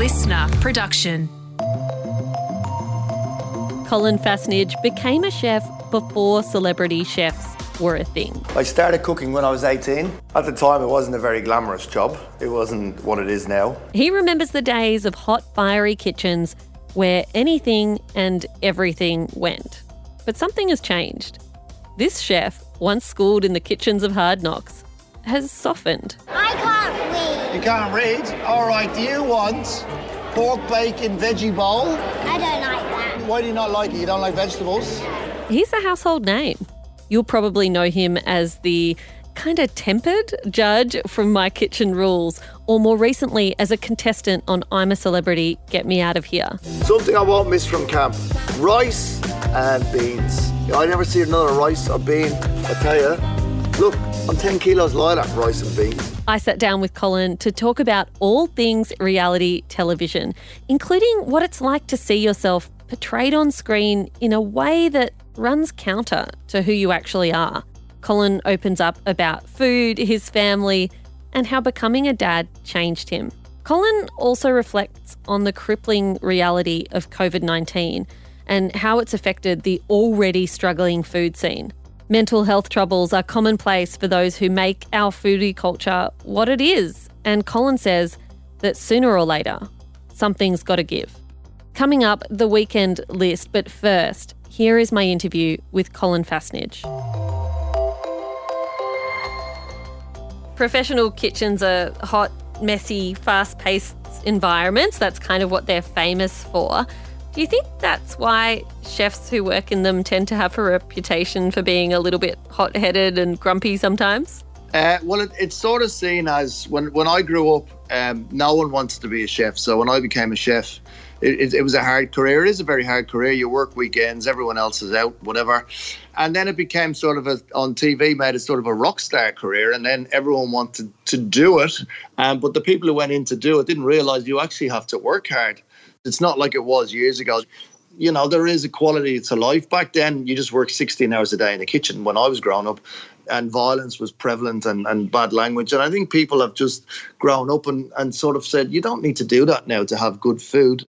listener production. Colin Fassnidge became a chef before celebrity chefs were a thing. I started cooking when I was 18. At the time, it wasn't a very glamorous job. It wasn't what it is now. He remembers the days of hot, fiery kitchens where anything and everything went. But something has changed. This chef, once schooled in the kitchens of hard knocks, has softened. I can't read. You can't read? All right, do you want pork, bacon, veggie bowl? I don't like that. Why do you not like it? You don't like vegetables? He's a household name. You'll probably know him as the kind of tempered judge from My Kitchen Rules, or more recently as a contestant on I'm a Celebrity, Get Me Out of Here. Something I won't miss from camp rice and beans. I never see another rice or bean. I tell you, look, I'm 10 kilos lighter rice and beans. I sat down with Colin to talk about all things reality television, including what it's like to see yourself portrayed on screen in a way that runs counter to who you actually are. Colin opens up about food, his family, and how becoming a dad changed him. Colin also reflects on the crippling reality of COVID 19 and how it's affected the already struggling food scene. Mental health troubles are commonplace for those who make our foodie culture what it is, and Colin says that sooner or later, something's got to give. Coming up, the weekend list, but first, here is my interview with Colin Fassnidge. Professional kitchens are hot, messy, fast paced environments. That's kind of what they're famous for. Do you think that's why chefs who work in them tend to have a reputation for being a little bit hot headed and grumpy sometimes? Uh, well, it, it's sort of seen as when, when I grew up, um, no one wants to be a chef. So when I became a chef, it, it, it, was a hard career. It is a very hard career. You work weekends, everyone else is out, whatever. And then it became sort of a, on TV, made it sort of a rock star career. And then everyone wanted to do it. Um, but the people who went in to do it didn't realize you actually have to work hard. It's not like it was years ago. You know, there is a quality to life. Back then, you just worked 16 hours a day in the kitchen when I was growing up, and violence was prevalent and, and bad language. And I think people have just grown up and, and sort of said, you don't need to do that now to have good food.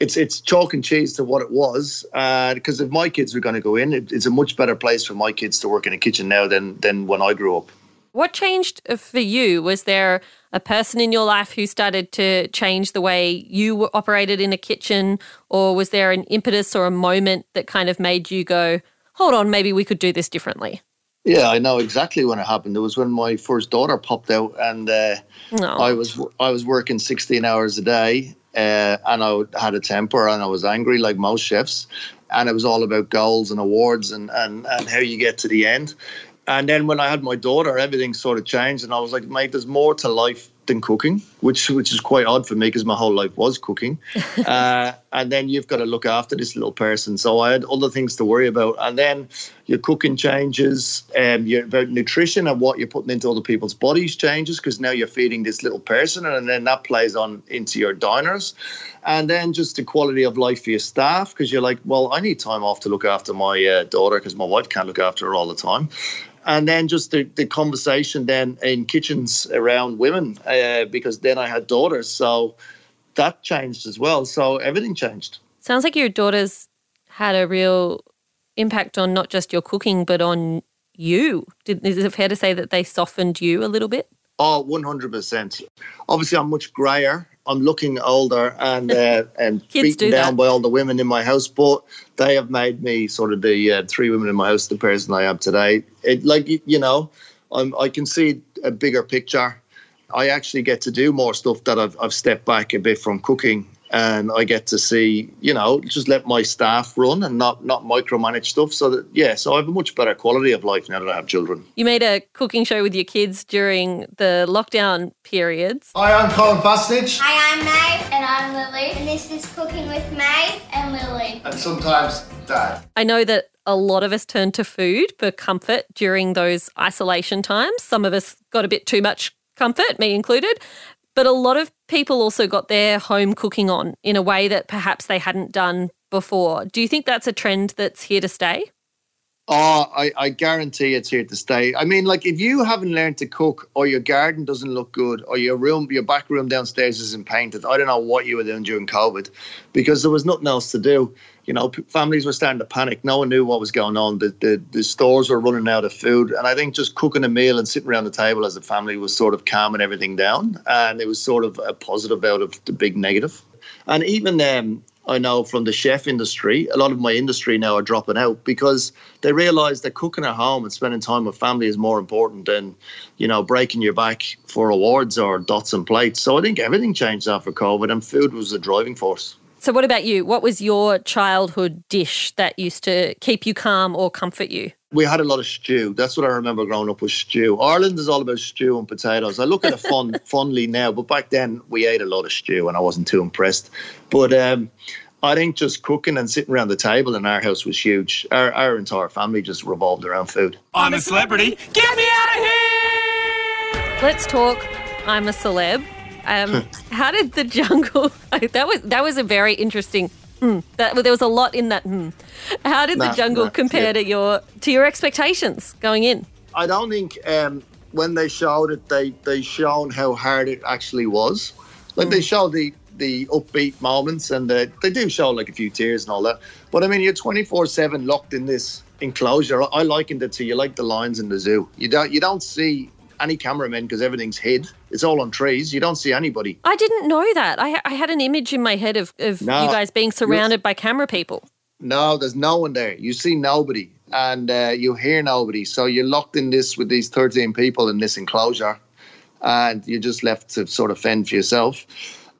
It's it's chalk and cheese to what it was. Because uh, if my kids were going to go in, it, it's a much better place for my kids to work in a kitchen now than than when I grew up. What changed for you? Was there a person in your life who started to change the way you operated in a kitchen? Or was there an impetus or a moment that kind of made you go, hold on, maybe we could do this differently? Yeah, I know exactly when it happened. It was when my first daughter popped out, and uh, I was I was working sixteen hours a day, uh, and I had a temper, and I was angry like most chefs, and it was all about goals and awards and and and how you get to the end. And then when I had my daughter, everything sort of changed, and I was like, mate, there's more to life than cooking, which which is quite odd for me because my whole life was cooking. uh, and then you've got to look after this little person. So I had other things to worry about. And then your cooking changes, um, your about nutrition and what you're putting into other people's bodies changes because now you're feeding this little person, and then that plays on into your diners. And then just the quality of life for your staff because you're like, well, I need time off to look after my uh, daughter because my wife can't look after her all the time and then just the, the conversation then in kitchens around women uh, because then I had daughters, so that changed as well. So everything changed. Sounds like your daughters had a real impact on not just your cooking but on you. Did, is it fair to say that they softened you a little bit? Oh, 100%. Obviously, I'm much grayer I'm looking older and uh, and beaten down by all the women in my house, but they have made me sort of the uh, three women in my house the person I am today. It like you know, I'm, I can see a bigger picture. I actually get to do more stuff that I've I've stepped back a bit from cooking and I get to see, you know, just let my staff run and not not micromanage stuff. So that yeah, so I have a much better quality of life now that I have children. You made a cooking show with your kids during the lockdown periods. Hi, I'm Colin Fassnidge. Hi, I'm Mae. And I'm Lily. And this is Cooking with Mae and Lily. And sometimes Dad. I know that a lot of us turn to food for comfort during those isolation times. Some of us got a bit too much comfort, me included. But a lot of people also got their home cooking on in a way that perhaps they hadn't done before. Do you think that's a trend that's here to stay? Oh, I, I guarantee it's here to stay. I mean, like if you haven't learned to cook, or your garden doesn't look good, or your room, your back room downstairs isn't painted, I don't know what you were doing during COVID, because there was nothing else to do. You know, families were starting to panic. No one knew what was going on. The, the the stores were running out of food, and I think just cooking a meal and sitting around the table as a family was sort of calming everything down, and it was sort of a positive out of the big negative. And even um, I know from the chef industry, a lot of my industry now are dropping out because they realize that cooking at home and spending time with family is more important than, you know, breaking your back for awards or dots and plates. So I think everything changed after COVID and food was the driving force. So, what about you? What was your childhood dish that used to keep you calm or comfort you? we had a lot of stew. That's what I remember growing up with stew. Ireland is all about stew and potatoes. I look at it fun, fondly now, but back then we ate a lot of stew and I wasn't too impressed. But um, I think just cooking and sitting around the table in our house was huge. Our, our entire family just revolved around food. I'm a celebrity. Get me out of here! Let's talk. I'm a celeb. Um, how did the jungle? that was that was a very interesting Mm, that, there was a lot in that. Mm. How did nah, the jungle nah, compare yeah. to your to your expectations going in? I don't think um, when they showed it, they they shown how hard it actually was. Like mm. they showed the the upbeat moments, and the, they do show like a few tears and all that. But I mean, you're 24 seven locked in this enclosure. I likened it to you like the lions in the zoo. You don't you don't see any cameramen because everything's hid. It's all on trees. You don't see anybody. I didn't know that. I, I had an image in my head of, of no, you guys being surrounded by camera people. No, there's no one there. You see nobody and uh, you hear nobody. So you're locked in this with these 13 people in this enclosure and you're just left to sort of fend for yourself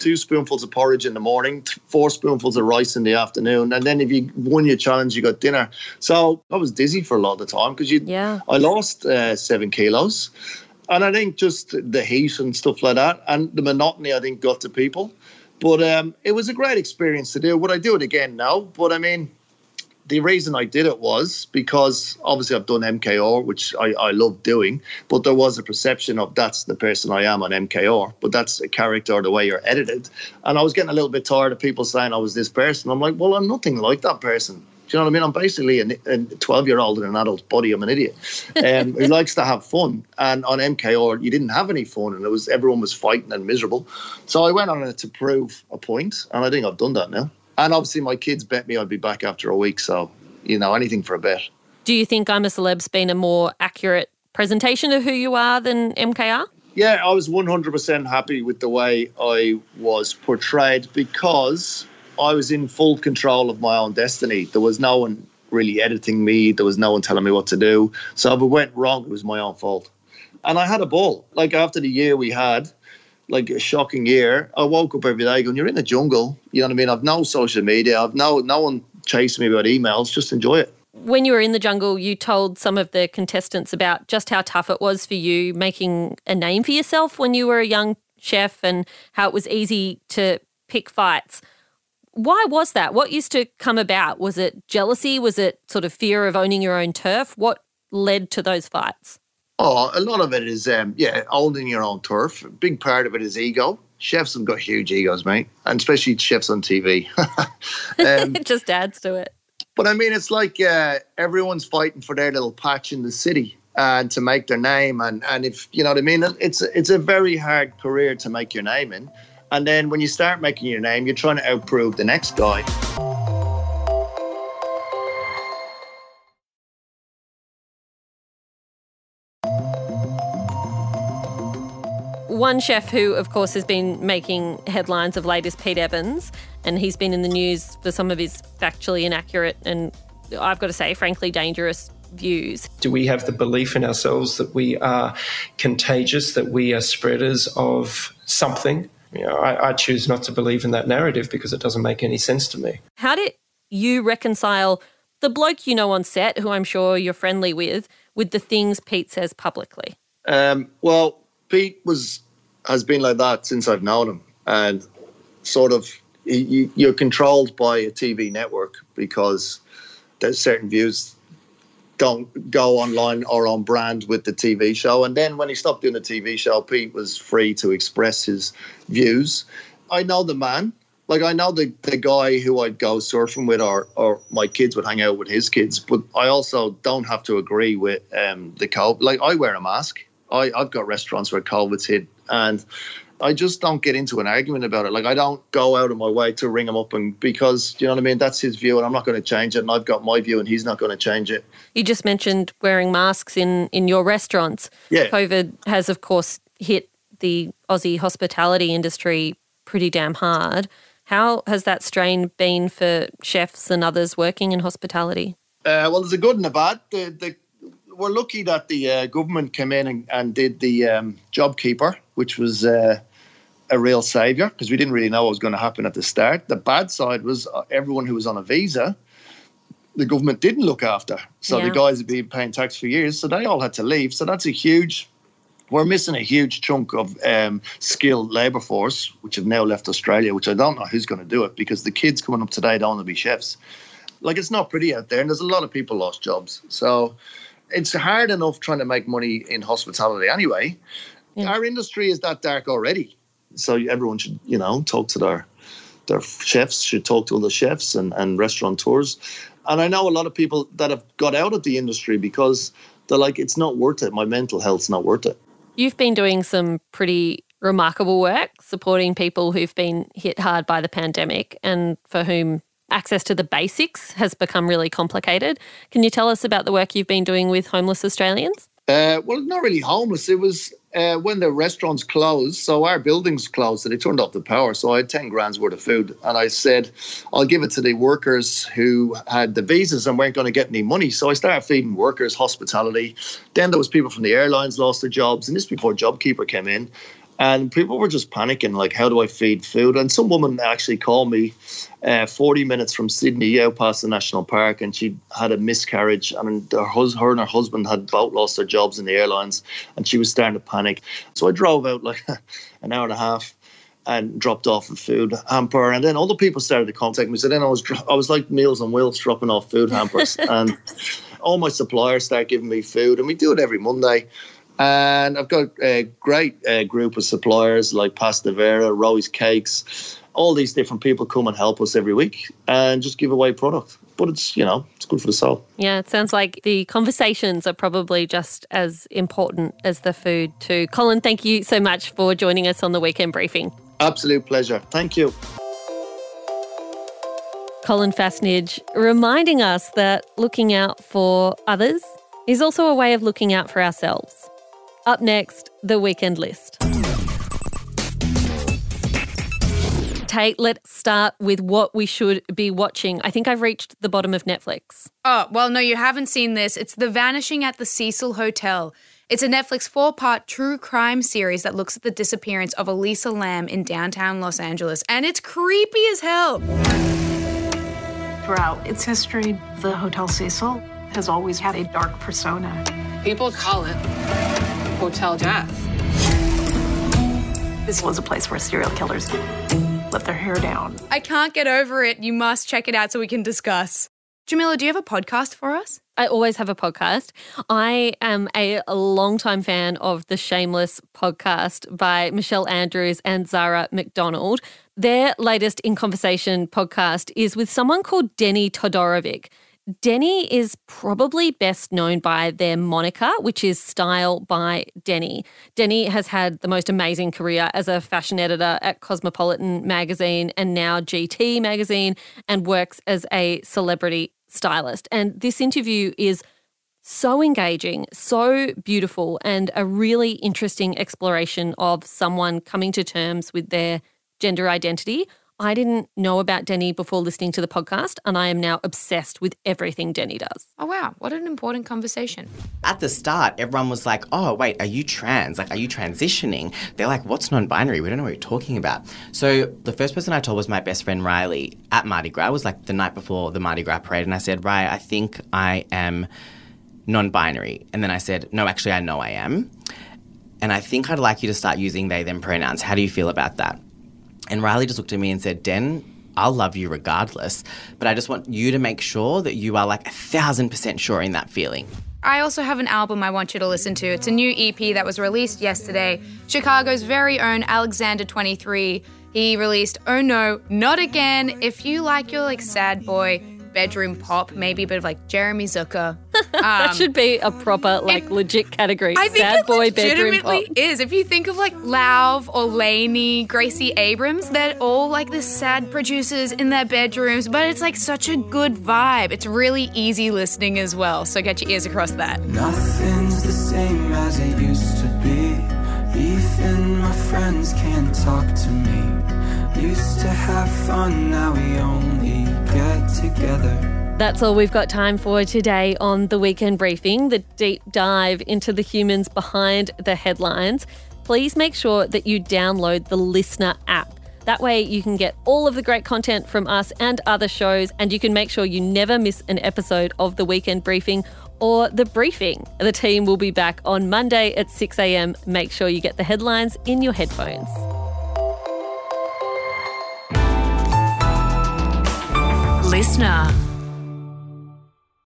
two spoonfuls of porridge in the morning, four spoonfuls of rice in the afternoon, and then if you won your challenge, you got dinner. So I was dizzy for a lot of the time because you. Yeah. I lost uh, seven kilos, and I think just the heat and stuff like that, and the monotony, I think, got to people. But um, it was a great experience to do. Would I do it again? No. But I mean, the reason I did it was because obviously I've done MKR, which I, I love doing, but there was a perception of that's the person I am on MKR, but that's a character the way you're edited. And I was getting a little bit tired of people saying I was this person. I'm like, well, I'm nothing like that person. Do you know what I mean? I'm basically a 12 year old in an adult body. I'm an idiot um, who likes to have fun. And on MKR, you didn't have any fun, and it was everyone was fighting and miserable. So I went on it to prove a point, and I think I've done that now. And obviously, my kids bet me I'd be back after a week. So, you know, anything for a bet. Do you think I'm a Celeb's been a more accurate presentation of who you are than MKR? Yeah, I was 100% happy with the way I was portrayed because I was in full control of my own destiny. There was no one really editing me, there was no one telling me what to do. So if it went wrong, it was my own fault. And I had a ball. Like after the year we had, like a shocking year. I woke up every day going, "You're in the jungle." You know what I mean? I've no social media. I've no no one chasing me about emails. Just enjoy it. When you were in the jungle, you told some of the contestants about just how tough it was for you making a name for yourself when you were a young chef, and how it was easy to pick fights. Why was that? What used to come about? Was it jealousy? Was it sort of fear of owning your own turf? What led to those fights? Oh, a lot of it is, um, yeah, owning your own turf. A big part of it is ego. Chefs have got huge egos, mate, and especially chefs on TV. um, it just adds to it. But I mean, it's like uh, everyone's fighting for their little patch in the city and to make their name. And, and if you know what I mean, it's it's a very hard career to make your name in. And then when you start making your name, you're trying to outprove the next guy. One chef who, of course, has been making headlines of late is Pete Evans, and he's been in the news for some of his factually inaccurate and, I've got to say, frankly, dangerous views. Do we have the belief in ourselves that we are contagious, that we are spreaders of something? You know, I, I choose not to believe in that narrative because it doesn't make any sense to me. How did you reconcile the bloke you know on set, who I'm sure you're friendly with, with the things Pete says publicly? Um, well, Pete was has been like that since I've known him, and sort of you, you're controlled by a TV network because there's certain views don't go online or on brand with the TV show. And then when he stopped doing the TV show, Pete was free to express his views. I know the man, like I know the, the guy who I'd go surfing with or or my kids would hang out with his kids, but I also don't have to agree with um the COVID. Like I wear a mask. I, I've got restaurants where COVID's hit and I just don't get into an argument about it. Like I don't go out of my way to ring him up and because you know what I mean. That's his view, and I'm not going to change it. And I've got my view, and he's not going to change it. You just mentioned wearing masks in in your restaurants. Yeah, COVID has of course hit the Aussie hospitality industry pretty damn hard. How has that strain been for chefs and others working in hospitality? Uh, well, there's a good and a bad. The, the, we're lucky that the uh, government came in and, and did the um, JobKeeper, which was uh, a real saviour because we didn't really know what was going to happen at the start. The bad side was uh, everyone who was on a visa, the government didn't look after. So yeah. the guys had been paying tax for years, so they all had to leave. So that's a huge we're missing a huge chunk of um, skilled labour force, which have now left Australia, which I don't know who's going to do it because the kids coming up today don't want to be chefs. Like, it's not pretty out there, and there's a lot of people lost jobs. So it's hard enough trying to make money in hospitality anyway. Yeah. Our industry is that dark already. So everyone should, you know, talk to their their chefs, should talk to other chefs and, and restaurateurs. And I know a lot of people that have got out of the industry because they're like, it's not worth it. My mental health's not worth it. You've been doing some pretty remarkable work supporting people who've been hit hard by the pandemic and for whom access to the basics has become really complicated. Can you tell us about the work you've been doing with homeless Australians? Uh, well, not really homeless. It was uh, when the restaurants closed, so our buildings closed, so they turned off the power. So I had 10 grand's worth of food. And I said, I'll give it to the workers who had the visas and weren't going to get any money. So I started feeding workers, hospitality. Then there was people from the airlines lost their jobs. And this is before JobKeeper came in. And people were just panicking, like, how do I feed food? And some woman actually called me uh, 40 minutes from Sydney out past the national park, and she had a miscarriage. And her, hus- her and her husband had both lost their jobs in the airlines, and she was starting to panic. So I drove out like an hour and a half and dropped off a food hamper. And then other people started to contact me. So then I was I was like Meals on Wheels dropping off food hampers. and all my suppliers start giving me food. And we do it every Monday. And I've got a great uh, group of suppliers like Pasta Vera, Roy's Cakes. All these different people come and help us every week and just give away product. But it's, you know, it's good for the soul. Yeah, it sounds like the conversations are probably just as important as the food, too. Colin, thank you so much for joining us on the weekend briefing. Absolute pleasure. Thank you. Colin Fassnidge reminding us that looking out for others is also a way of looking out for ourselves. Up next, the weekend list. Tate, let's start with what we should be watching. I think I've reached the bottom of Netflix. Oh, well, no, you haven't seen this. It's The Vanishing at the Cecil Hotel. It's a Netflix four part true crime series that looks at the disappearance of Elisa Lam in downtown Los Angeles, and it's creepy as hell. Throughout its history, the Hotel Cecil has always had a dark persona. People call it Hotel Death. This was a place where serial killers let their hair down. I can't get over it. You must check it out so we can discuss. Jamila, do you have a podcast for us? I always have a podcast. I am a, a long-time fan of the Shameless podcast by Michelle Andrews and Zara McDonald. Their latest In Conversation podcast is with someone called Denny Todorovic. Denny is probably best known by their moniker, which is Style by Denny. Denny has had the most amazing career as a fashion editor at Cosmopolitan magazine and now GT magazine, and works as a celebrity stylist. And this interview is so engaging, so beautiful, and a really interesting exploration of someone coming to terms with their gender identity I didn't know about Denny before listening to the podcast, and I am now obsessed with everything Denny does. Oh, wow. What an important conversation. At the start, everyone was like, oh, wait, are you trans? Like, are you transitioning? They're like, what's non binary? We don't know what you're talking about. So, the first person I told was my best friend Riley at Mardi Gras. It was like the night before the Mardi Gras parade. And I said, Riley, I think I am non binary. And then I said, no, actually, I know I am. And I think I'd like you to start using they, them pronouns. How do you feel about that? And Riley just looked at me and said, Den, I'll love you regardless, but I just want you to make sure that you are like a thousand percent sure in that feeling. I also have an album I want you to listen to. It's a new EP that was released yesterday. Chicago's very own Alexander 23. He released Oh No, Not Again. If you like your like sad boy bedroom pop, maybe a bit of like Jeremy Zucker. Um, that should be a proper, like, it, legit category. I think Sad it boy bedroom legitimately pop. is. If you think of like Lauv or LANY, Gracie Abrams, they're all like the sad producers in their bedrooms, but it's like such a good vibe. It's really easy listening as well. So get your ears across that. Nothing's the same as it used to be. Even my friends can't talk to me. Used to have fun, now we only get together. That's all we've got time for today on the weekend briefing, the deep dive into the humans behind the headlines. Please make sure that you download the Listener app. That way, you can get all of the great content from us and other shows, and you can make sure you never miss an episode of the weekend briefing or the briefing. The team will be back on Monday at 6 a.m. Make sure you get the headlines in your headphones. Listener.